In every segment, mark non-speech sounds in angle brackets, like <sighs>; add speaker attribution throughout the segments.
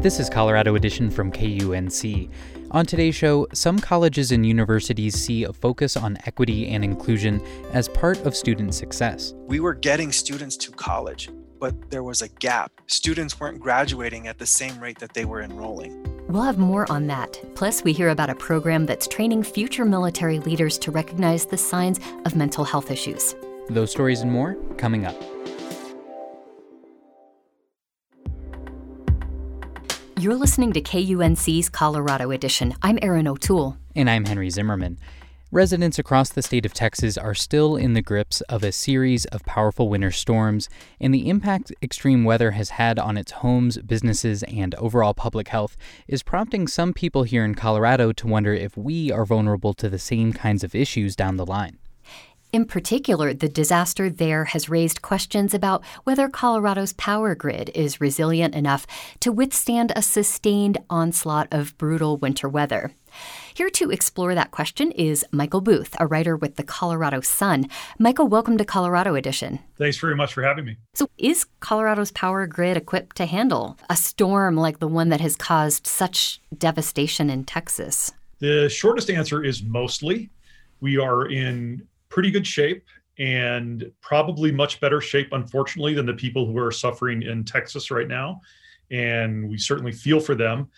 Speaker 1: This is Colorado Edition from KUNC. On today's show, some colleges and universities see a focus on equity and inclusion as part of student success.
Speaker 2: We were getting students to college, but there was a gap. Students weren't graduating at the same rate that they were enrolling.
Speaker 3: We'll have more on that. Plus, we hear about a program that's training future military leaders to recognize the signs of mental health issues.
Speaker 1: Those stories and more coming up.
Speaker 3: You're listening to KUNC's Colorado Edition. I'm Erin O'Toole.
Speaker 1: And I'm Henry Zimmerman. Residents across the state of Texas are still in the grips of a series of powerful winter storms, and the impact extreme weather has had on its homes, businesses, and overall public health is prompting some people here in Colorado to wonder if we are vulnerable to the same kinds of issues down the line.
Speaker 3: In particular, the disaster there has raised questions about whether Colorado's power grid is resilient enough to withstand a sustained onslaught of brutal winter weather. Here to explore that question is Michael Booth, a writer with the Colorado Sun. Michael, welcome to Colorado Edition.
Speaker 4: Thanks very much for having me.
Speaker 3: So, is Colorado's power grid equipped to handle a storm like the one that has caused such devastation in Texas?
Speaker 4: The shortest answer is mostly. We are in pretty good shape and probably much better shape, unfortunately, than the people who are suffering in Texas right now. And we certainly feel for them.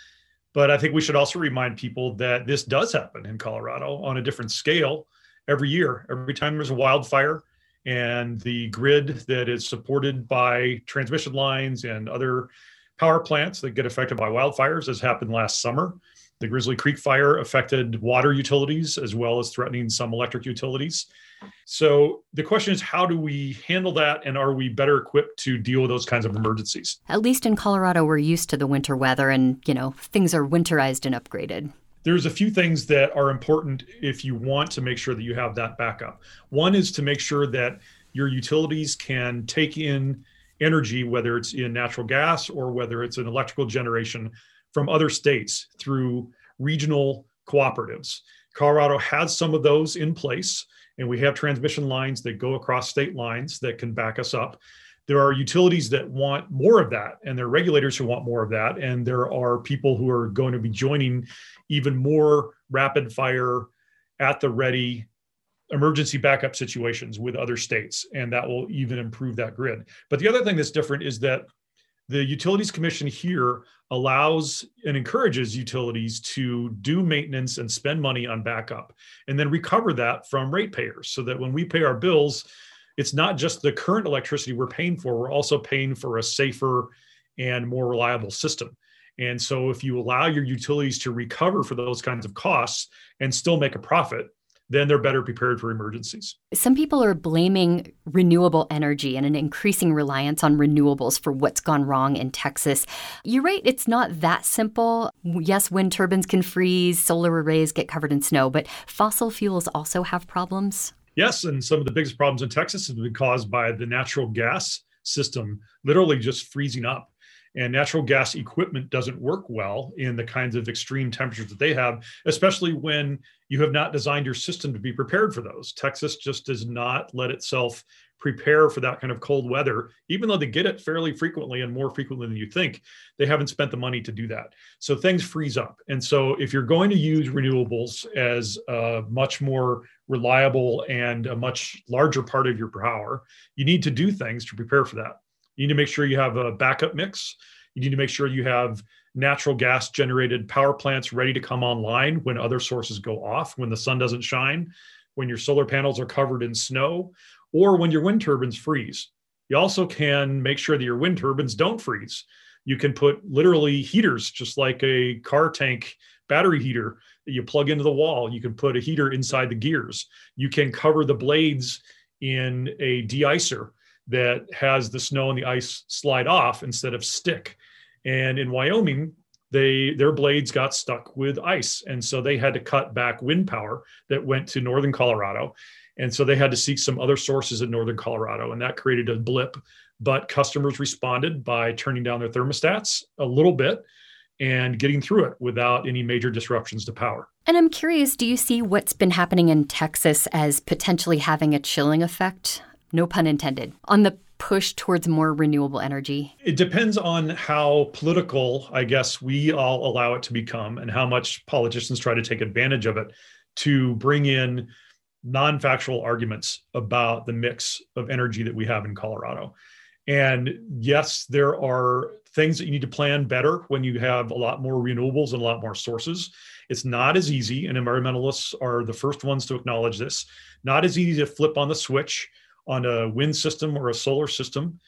Speaker 4: But I think we should also remind people that this does happen in Colorado on a different scale every year. Every time there's a wildfire and the grid that is supported by transmission lines and other power plants that get affected by wildfires, as happened last summer. The Grizzly Creek fire affected water utilities as well as threatening some electric utilities. So the question is, how do we handle that? And are we better equipped to deal with those kinds of emergencies?
Speaker 3: At least in Colorado, we're used to the winter weather and, you know, things are winterized and upgraded.
Speaker 4: There's a few things that are important if you want to make sure that you have that backup. One is to make sure that your utilities can take in energy, whether it's in natural gas or whether it's an electrical generation from other states through regional cooperatives. Colorado has some of those in place and we have transmission lines that go across state lines that can back us up. There are utilities that want more of that, and there are regulators who want more of that. And there are people who are going to be joining even more rapid fire, at the ready emergency backup situations with other states. And that will even improve that grid. But the other thing that's different is that the Utilities Commission here allows and encourages utilities to do maintenance and spend money on backup and then recover that from ratepayers so that when we pay our bills, it's not just the current electricity we're paying for, we're also paying for a safer and more reliable system. And so if you allow your utilities to recover for those kinds of costs and still make a profit, then they're better prepared for emergencies.
Speaker 3: Some people are blaming renewable energy and an increasing reliance on renewables for what's gone wrong in Texas. You're right, it's not that simple. Yes, wind turbines can freeze, solar arrays get covered in snow, but fossil fuels also have problems.
Speaker 4: Yes, and some of the biggest problems in Texas have been caused by the natural gas system literally just freezing up and natural gas equipment doesn't work well in the kinds of extreme temperatures that they have, especially when you have not designed your system to be prepared for those. Texas just does not let itself prepare for that kind of cold weather, even though they get it fairly frequently and more frequently than you think. They haven't spent the money to do that. So things freeze up. And so if you're going to use renewables as a much more reliable and a much larger part of your power, you need to do things to prepare for that. You need to make sure you have a backup mix. You need to make sure you have natural gas generated power plants ready to come online when other sources go off, when the sun doesn't shine, when your solar panels are covered in snow, or when your wind turbines freeze. You also can make sure that your wind turbines don't freeze. You can put literally heaters, just like a car tank battery heater that you plug into the wall. You can put a heater inside the gears. You can cover the blades in a deicer that has the snow and the ice slide off instead of stick. And in Wyoming, they their blades got stuck with ice, and so they had to cut back wind power that went to northern Colorado, and so they had to seek some other sources in northern Colorado, and that created a blip. But customers responded by turning down their thermostats a little bit and getting through it without any major disruptions to power.
Speaker 3: And I'm curious, do you see what's been happening in Texas as potentially having a chilling effect no pun intended, on the push towards more renewable energy?
Speaker 4: It depends on how political, I guess, we all allow it to become and how much politicians try to take advantage of it to bring in non factual arguments about the mix of energy that we have in Colorado. And yes, there are things that you need to plan better when you have a lot more renewables and a lot more sources. It's not as easy, and environmentalists are the first ones to acknowledge this. Not as easy to flip on the switch on a wind system or a solar system,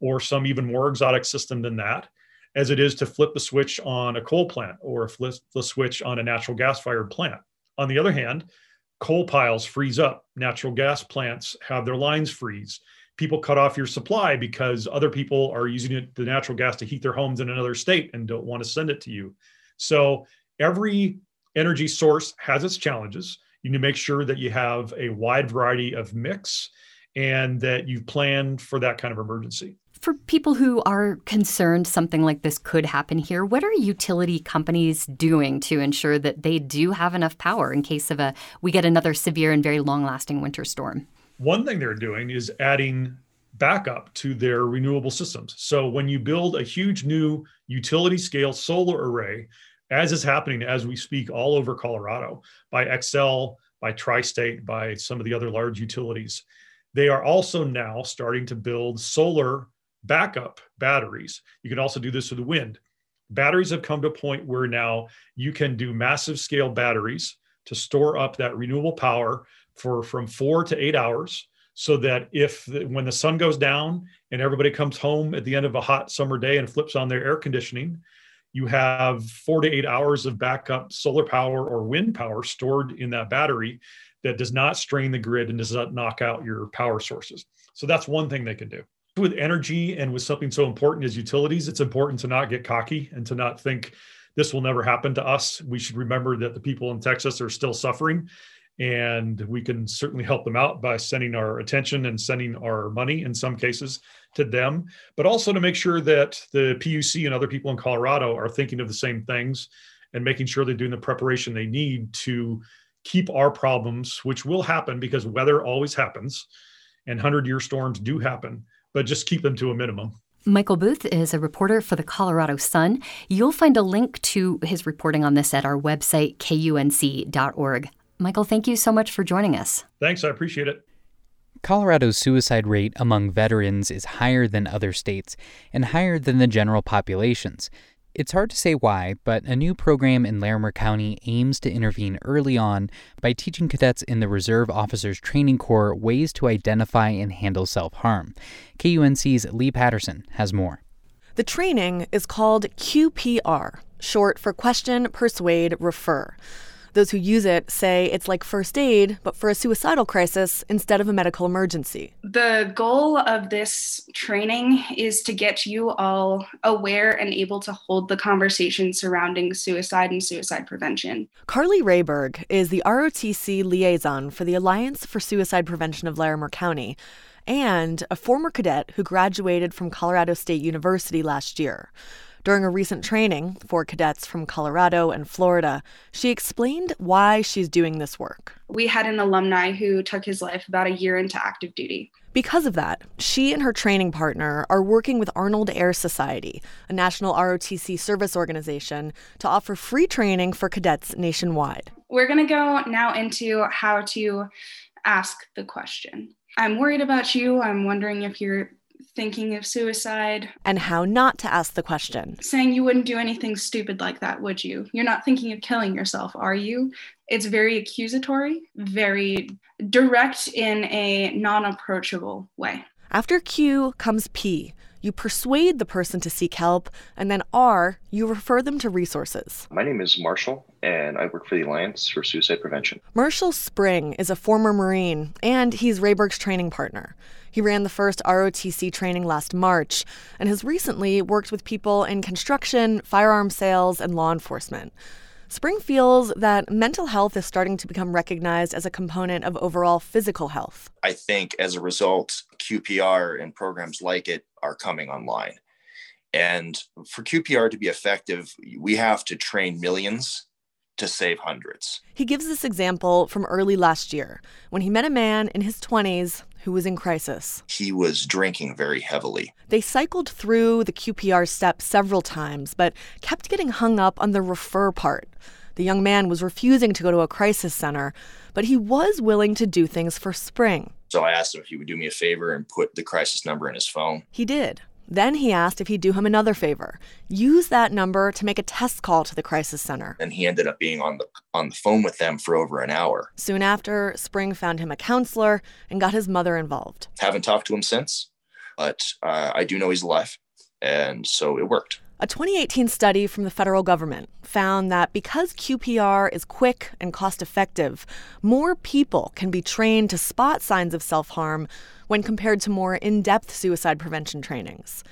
Speaker 4: or some even more exotic system than that, as it is to flip the switch on a coal plant or flip the switch on a natural gas fired plant. On the other hand, coal piles freeze up, natural gas plants have their lines freeze people cut off your supply because other people are using it, the natural gas to heat their homes in another state and don't want to send it to you. So every energy source has its challenges. You need to make sure that you have a wide variety of mix and that you've planned for that kind of emergency.
Speaker 3: For people who are concerned something like this could happen here, what are utility companies doing to ensure that they do have enough power in case of a we get another severe and very long-lasting winter storm?
Speaker 4: One thing they're doing is adding backup to their renewable systems. So when you build a huge new utility scale solar array, as is happening as we speak all over Colorado by Xcel, by Tri-State, by some of the other large utilities, they are also now starting to build solar backup batteries. You can also do this with wind. Batteries have come to a point where now you can do massive scale batteries to store up that renewable power for from four to eight hours so that if when the sun goes down and everybody comes home at the end of a hot summer day and flips on their air conditioning you have four to eight hours of backup solar power or wind power stored in that battery that does not strain the grid and does not knock out your power sources. So that's one thing they can do. With energy and with something so important as utilities it's important to not get cocky and to not think this will never happen to us. We should remember that the people in texas are still suffering and we can certainly help them out by sending our attention and sending our money in some cases to them but also to make sure that the puc and other people in colorado are thinking of the same things and making sure they're doing the preparation they need to keep our problems which will happen because weather always happens and 100 year storms do happen but just keep them to a minimum
Speaker 3: Michael Booth is a reporter for the Colorado Sun. You'll find a link to his reporting on this at our website, kunc.org. Michael, thank you so much for joining us.
Speaker 4: Thanks, I appreciate it.
Speaker 1: Colorado's suicide rate among veterans is higher than other states and higher than the general populations. It's hard to say why, but a new program in Larimer County aims to intervene early on by teaching cadets in the Reserve Officers Training Corps ways to identify and handle self harm. KUNC's Leigh Paterson has more.
Speaker 5: The training is called QPR, short for Question, Persuade, Refer. Those who use it say it's like first aid, but for a suicidal crisis instead of a medical emergency.
Speaker 6: The goal of this training is to get you all aware and able to hold the conversation surrounding suicide and suicide prevention.
Speaker 5: Carly Rayberg is the ROTC liaison for the Alliance for Suicide Prevention of Larimer County and a former cadet who graduated from Colorado State University last year. During a recent training for cadets from Colorado and Florida, she explained why she's doing this work.
Speaker 6: We had an alumni who took his life about a year into active duty.
Speaker 5: Because of that, she and her training partner are working with Arnold Air Society, a national ROTC service organization, to offer free training for cadets nationwide.
Speaker 6: We're going to go now into how to ask the question. I'm worried about you. I'm wondering if you're thinking of suicide.
Speaker 5: And how not to ask the question.
Speaker 6: Saying you wouldn't do anything stupid like that, would you? You're not thinking of killing yourself, are you? It's very accusatory, very direct in a non approachable way.
Speaker 5: After Q comes P. You persuade the person to seek help, and then R, you refer them to resources.
Speaker 7: My name is Marshall, and I work for the Alliance for Suicide Prevention.
Speaker 5: Marshall Spring is a former Marine, and he's Rayberg's training partner. He ran the first ROTC training last March and has recently worked with people in construction, firearm sales, and law enforcement. Spring feels that mental health is starting to become recognized as a component of overall physical health.
Speaker 7: I think as a result, QPR and programs like it are coming online. And for QPR to be effective, we have to train millions to save hundreds.
Speaker 5: He gives this example from early last year when he met a man in his 20s who was in crisis.
Speaker 7: He was drinking very heavily.
Speaker 5: They cycled through the QPR steps several times, but kept getting hung up on the refer part. The young man was refusing to go to a crisis center, but he was willing to do things for Spring.
Speaker 7: So I asked him if he would do me a favor and put the crisis number in his phone.
Speaker 5: He did. Then he asked if he'd do him another favor use that number to make a test call to the crisis center.
Speaker 7: And he ended up being on the on the phone with them for over an hour.
Speaker 5: Soon after, Spring found him a counselor and got his mother involved.
Speaker 7: Haven't talked to him since, but uh, I do know he's alive, and so it worked.
Speaker 5: A 2018 study from the federal government found that because QPR is quick and cost effective, more people can be trained to spot signs of self harm when compared to more in depth suicide prevention trainings.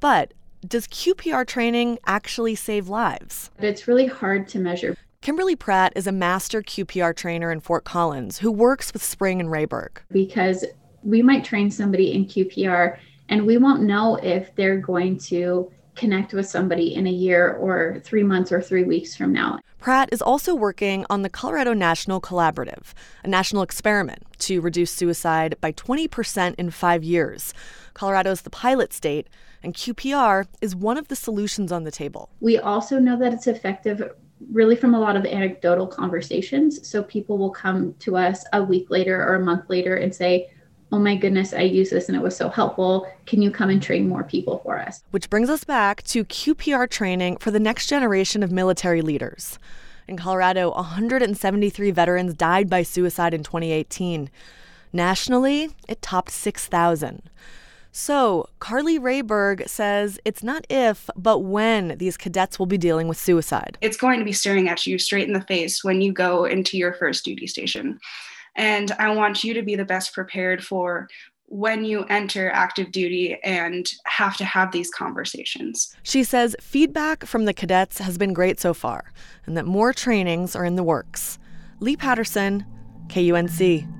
Speaker 5: But does QPR training actually save lives?
Speaker 8: It's really hard to measure.
Speaker 5: Kimberly Pratt is a master QPR trainer in Fort Collins who works with Spring and Rayberg.
Speaker 8: Because we might train somebody in QPR and we won't know if they're going to connect with somebody in a year or three months or three weeks from now.
Speaker 5: Pratt is also working on the Colorado National Collaborative, a national experiment to reduce suicide by 20% in five years. Colorado's the pilot state, and QPR is one of the solutions on the table.
Speaker 8: We also know that it's effective really from a lot of anecdotal conversations. So people will come to us a week later or a month later and say, oh my goodness, I used this and it was so helpful. Can you come and train more people for us?
Speaker 5: Which brings us back to QPR training for the next generation of military leaders. In Colorado, 173 veterans died by suicide in 2018. Nationally, it topped 6,000. So, Carly Rayberg says it's not if, but when these cadets will be dealing with suicide.
Speaker 6: It's going to be staring at you straight in the face when you go into your first duty station. And I want you to be the best prepared for when you enter active duty and have to have these conversations.
Speaker 5: She says feedback from the cadets has been great so far and that more trainings are in the works.
Speaker 1: Leigh Paterson, KUNC.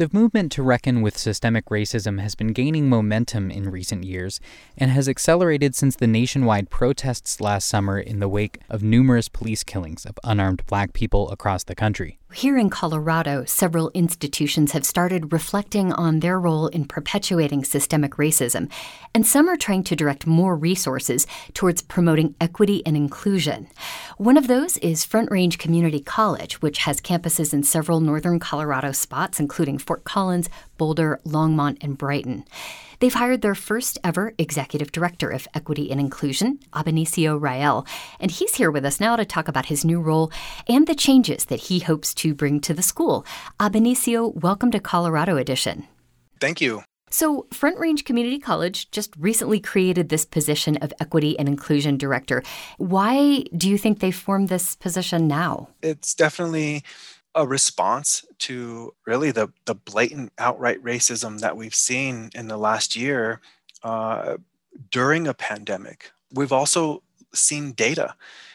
Speaker 1: The movement to reckon with systemic racism has been gaining momentum in recent years and has accelerated since the nationwide protests last summer in the wake of numerous police killings of unarmed black people across the country.
Speaker 3: Here in Colorado, several institutions have started reflecting on their role in perpetuating systemic racism, and some are trying to direct more resources towards promoting equity and inclusion. One of those is Front Range Community College, which has campuses in several northern Colorado spots, including Fort Collins, Boulder, Longmont, and Brighton. They've hired their first ever executive director of equity and inclusion, Abenicio Rael, and he's here with us now to talk about his new role and the changes that he hopes to bring to the school. Abenicio, welcome to Colorado Edition.
Speaker 2: Thank you.
Speaker 3: So, Front Range Community College just recently created this position of Equity and Inclusion Director. Why do you think they formed this position now?
Speaker 2: It's definitely a response to really the, the blatant outright racism that we've seen in the last year uh, during a pandemic. We've also seen data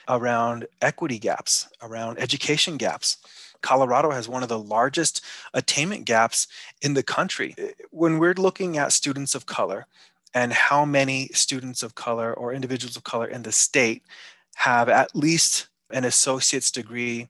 Speaker 2: around equity gaps, around education gaps. Colorado has one of the largest attainment gaps in the country. When we're looking at students of color and how many students of color or individuals of color in the state have at least an associate's degree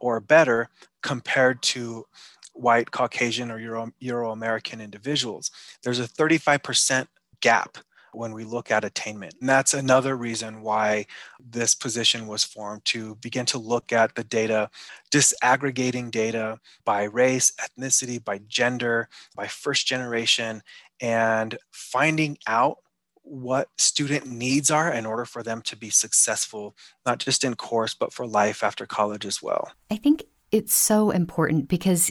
Speaker 2: or better compared to white Caucasian or Euro, Euro American individuals. There's a 35% gap when we look at attainment. And that's another reason why this position was formed to begin to look at the data, disaggregating data by race, ethnicity, by gender, by first generation, and finding out what student needs are in order for them to be successful, not just in course, but for life after college as well.
Speaker 3: I think it's so important because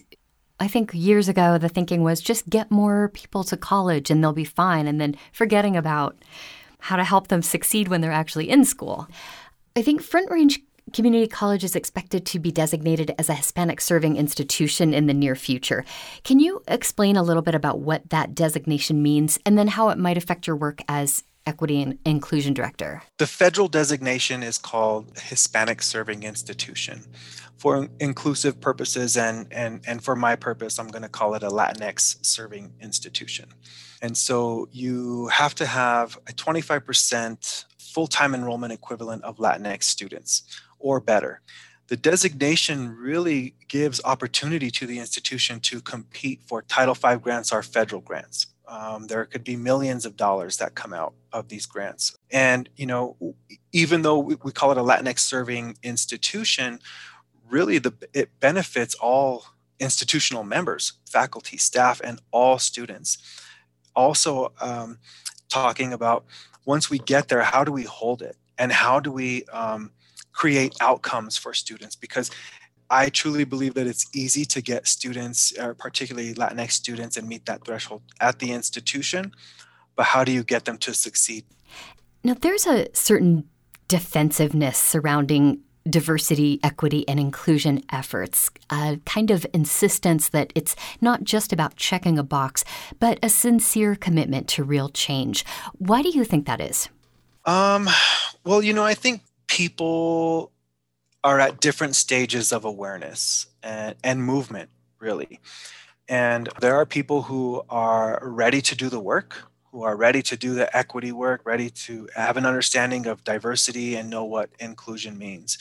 Speaker 3: I think years ago the thinking was just get more people to college and they'll be fine, and then forgetting about how to help them succeed when they're actually in school. I think Front Range Community College is expected to be designated as a Hispanic serving institution in the near future. Can you explain a little bit about what that designation means and then how it might affect your work as Equity and Inclusion Director?
Speaker 2: The federal designation is called Hispanic Serving Institution. For inclusive purposes and, and, and for my purpose, I'm going to call it a Latinx serving institution. And so you have to have a 25% full time enrollment equivalent of Latinx students or better. The designation really gives opportunity to the institution to compete for Title V grants or federal grants. Um, there could be millions of dollars that come out of these grants. And, you know, even though we, call it a Latinx serving institution, really the, it benefits all institutional members, faculty, staff, and all students. Also, um, talking about once we get there, how do we hold it? And how do we um, create outcomes for students? Because I truly believe that it's easy to get students, particularly Latinx students, and meet that threshold at the institution. But how do you get them to succeed?
Speaker 3: Now, there's a certain defensiveness surrounding diversity, equity, and inclusion efforts, a kind of insistence that it's not just about checking a box, but a sincere commitment to real change. Why do you think that is?
Speaker 2: Um, well, you know, I think people are at different stages of awareness and, and movement, really. And there are people who are ready to do the work, who are ready to do the equity work, ready to have an understanding of diversity and know what inclusion means.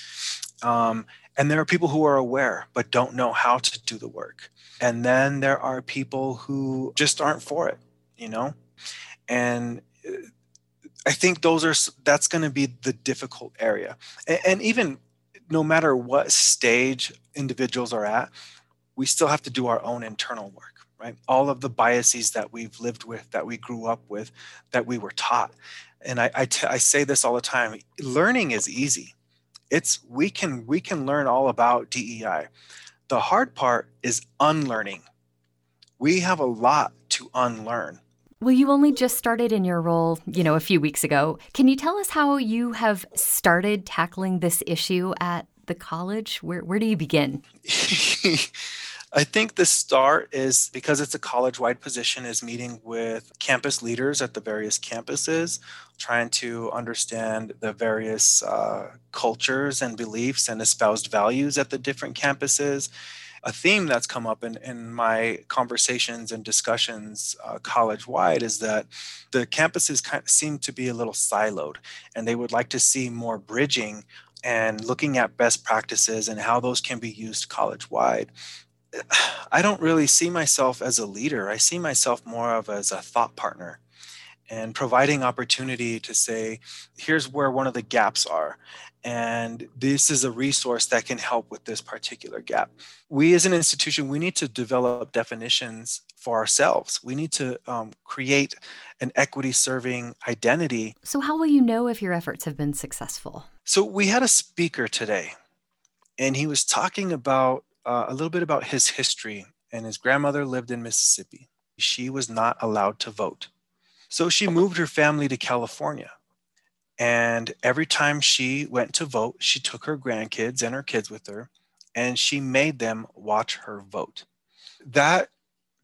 Speaker 2: Um, and there are people who are aware but don't know how to do the work. And then there are people who just aren't for it, you know? And uh, I think those are that's going to be the difficult area. And, and even no matter what stage individuals are at, we still have to do our own internal work right? All of the biases that we've lived with that we grew up with that we were taught. And I, I, t- I say this all the time learning is easy. It's we can we can learn all about dei the hard part is unlearning. We have a lot to unlearn
Speaker 3: well, you only just started in your role, you know, a few weeks ago. Can you tell us how you have started tackling this issue at the college? Where where do you begin? <laughs>
Speaker 2: I think the start is because it's a college wide position, is meeting with campus leaders at the various campuses, trying to understand the various uh, cultures and beliefs and espoused values at the different campuses. A theme that's come up in, in my conversations and discussions uh, college wide is that the campuses kind of seem to be a little siloed, and they would like to see more bridging and looking at best practices and how those can be used college wide <sighs> I don't really see myself as a leader. I see myself more of as a thought partner and providing opportunity to say, here's where one of the gaps are. And this is a resource that can help with this particular gap. We, as an institution, we need to develop definitions for ourselves. We need to um, create an equity serving identity.
Speaker 3: So, how will you know if your efforts have been successful?
Speaker 2: So, we had a speaker today, and he was talking about uh, a little bit about his history. And his grandmother lived in Mississippi. She was not allowed to vote. So she moved her family to California. And every time she went to vote, she took her grandkids and her kids with her and she made them watch her vote. That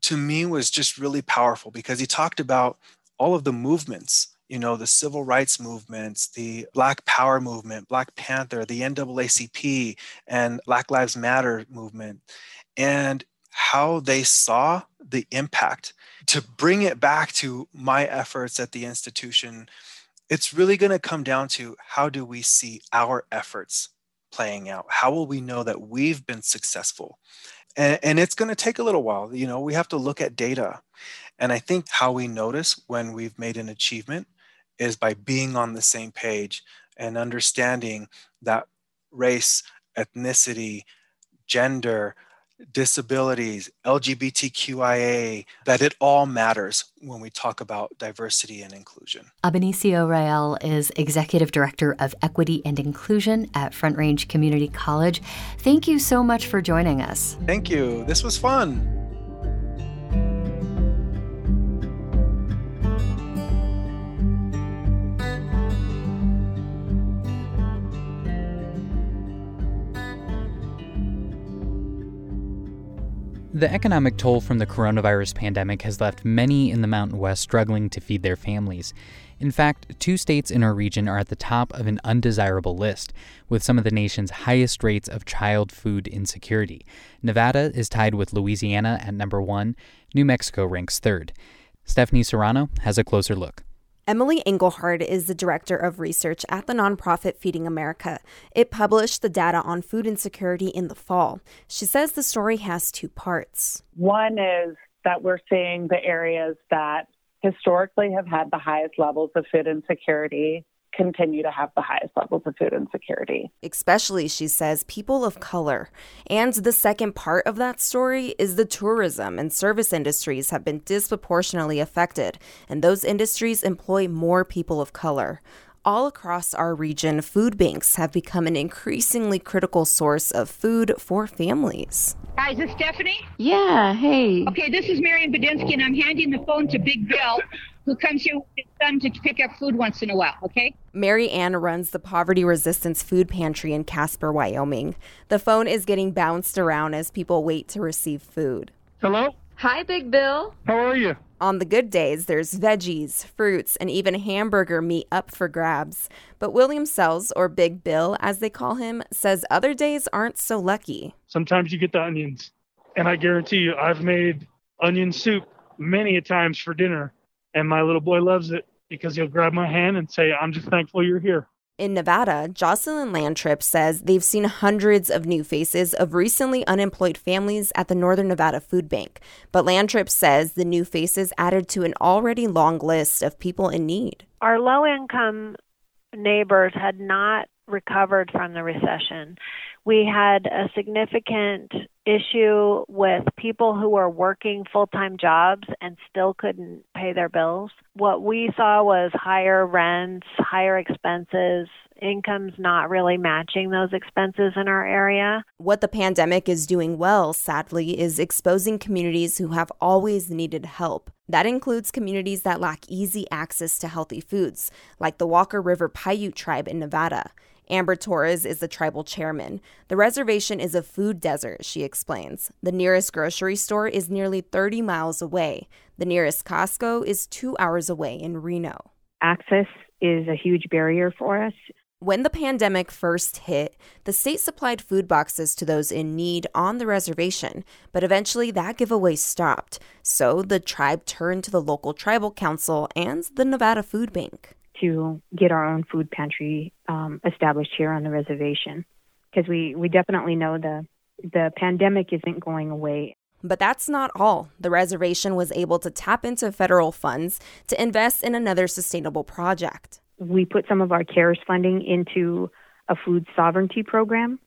Speaker 2: to me was just really powerful because he talked about all of the movements you know, the civil rights movements, the Black Power movement, Black Panther, the NAACP, and Black Lives Matter movement, and how they saw the impact. To bring it back to my efforts at the institution, it's really going to come down to how do we see our efforts playing out? How will we know that we've been successful? And, and it's going to take a little while. You know, we have to look at data. And I think how we notice when we've made an achievement is by being on the same page and understanding that race, ethnicity, gender, disabilities, LGBTQIA, that it all matters when we talk about diversity and inclusion.
Speaker 3: Abenicio Rael is Executive Director of Equity and Inclusion at Front Range Community College. Thank you so much for joining us.
Speaker 2: Thank you. This was fun.
Speaker 1: The economic toll from the coronavirus pandemic has left many in the Mountain West struggling to feed their families. In fact, two states in our region are at the top of an undesirable list, with some of the nation's highest rates of child food insecurity. Nevada is tied with Louisiana at number one, New Mexico ranks third. Stephanie Serrano has a closer look.
Speaker 9: Emily Engelhard is the director of research at the nonprofit Feeding America. It published the data on food insecurity in the fall. She says the story has two parts.
Speaker 10: One is that we're seeing the areas that historically have had the highest levels of food insecurity continue to have the highest levels of food insecurity.
Speaker 9: Especially, she says, people of color. And the second part of that story is the tourism and service industries have been disproportionately affected, and those industries employ more people of color. All across our region, food banks have become an increasingly critical source of food for families.
Speaker 11: Hi, is this Stephanie?
Speaker 8: Yeah, hey.
Speaker 11: Okay, this is Mary Ann Badinsky, and I'm handing the phone to Big Bill, who comes here with his son to pick up food once in a while, okay?
Speaker 9: Mary Ann runs the Poverty Resistance Food Pantry in Casper, Wyoming. The phone is getting bounced around as people wait to receive food.
Speaker 12: Hello?
Speaker 8: Hi, Big Bill.
Speaker 12: How are you?
Speaker 9: On the good days, there's veggies, fruits, and even hamburger meat up for grabs. But William Sells, or Big Bill as they call him, says other days aren't so lucky.
Speaker 12: Sometimes you get the onions. And I guarantee you, I've made onion soup many a times for dinner. And my little boy loves it because he'll grab my hand and say, I'm just thankful you're here.
Speaker 9: In Nevada, Jocelyn Lantrip says they've seen hundreds of new faces of recently unemployed families at the Northern Nevada Food Bank. But Lantrip says the new faces added to an already long list of people in need.
Speaker 13: Our low income neighbors had not recovered from the recession. We had a significant issue with people who were working full time jobs and still couldn't pay their bills. What we saw was higher rents, higher expenses, incomes not really matching those expenses in our area.
Speaker 9: What the pandemic is doing well, sadly, is exposing communities who have always needed help. That includes communities that lack easy access to healthy foods, like the Walker River Paiute tribe in Nevada. Amber Torres is the tribal chairman. The reservation is a food desert, she explains. The nearest grocery store is nearly 30 miles away. The nearest Costco is two hours away in Reno.
Speaker 14: Access is a huge barrier for us.
Speaker 9: When the pandemic first hit, the state supplied food boxes to those in need on the reservation, but eventually that giveaway stopped. So the tribe turned to the local tribal council and the Nevada Food Bank
Speaker 14: to get our own food pantry um, established here on the reservation because we, we definitely know the the pandemic isn't going away.
Speaker 9: But that's not all. The reservation was able to tap into federal funds to invest in another sustainable project.
Speaker 14: We put some of our CARES funding into a food sovereignty program,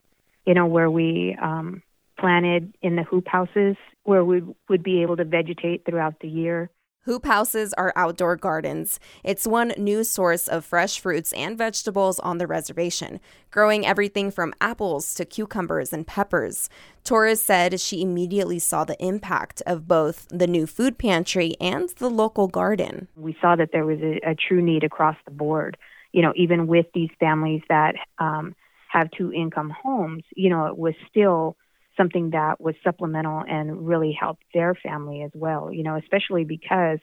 Speaker 14: you know, where we um, planted in the hoop houses where we would be able to vegetate throughout the year.
Speaker 9: Hoop houses are outdoor gardens. It's one new source of fresh fruits and vegetables on the reservation, growing everything from apples to cucumbers and peppers. Torres said she immediately saw the impact of both the new food pantry and the local garden.
Speaker 14: We saw that there was a, a true need across the board. You know, even with these families that um, have two income homes, you know, it was still something that was supplemental and really helped their family as well you know especially because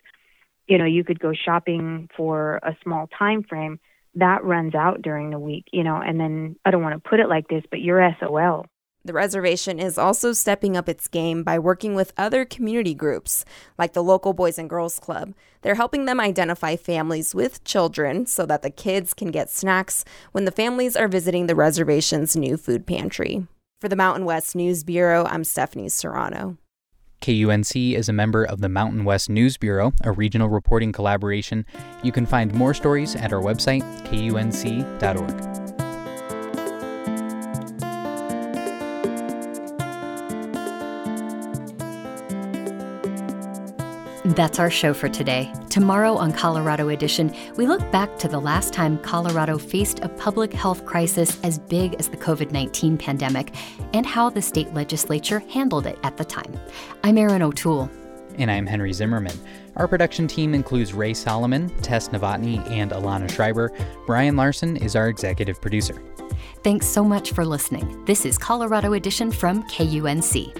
Speaker 14: you know you could go shopping for a small time frame that runs out during the week you know and then i don't want to put it like this but you're sol
Speaker 9: the reservation is also stepping up its game by working with other community groups, like the local Boys and Girls Club. They're helping them identify families with children so that the kids can get snacks when the families are visiting the reservation's new food pantry. For the Mountain West News Bureau, I'm Stephanie Serrano.
Speaker 1: KUNC is a member of the Mountain West News Bureau, a regional reporting collaboration. You can find more stories at our website, kunc.org.
Speaker 3: That's our show for today. Tomorrow on Colorado Edition, we look back to the last time Colorado faced a public health crisis as big as the COVID 19 pandemic and how the state legislature handled it at the time. I'm Erin O'Toole.
Speaker 1: And I'm Henry Zimmerman. Our production team includes Ray Solomon, Tess Novotny, and Alana Schreiber. Brian Larson is our executive producer.
Speaker 3: Thanks so much for listening. This is Colorado Edition from KUNC.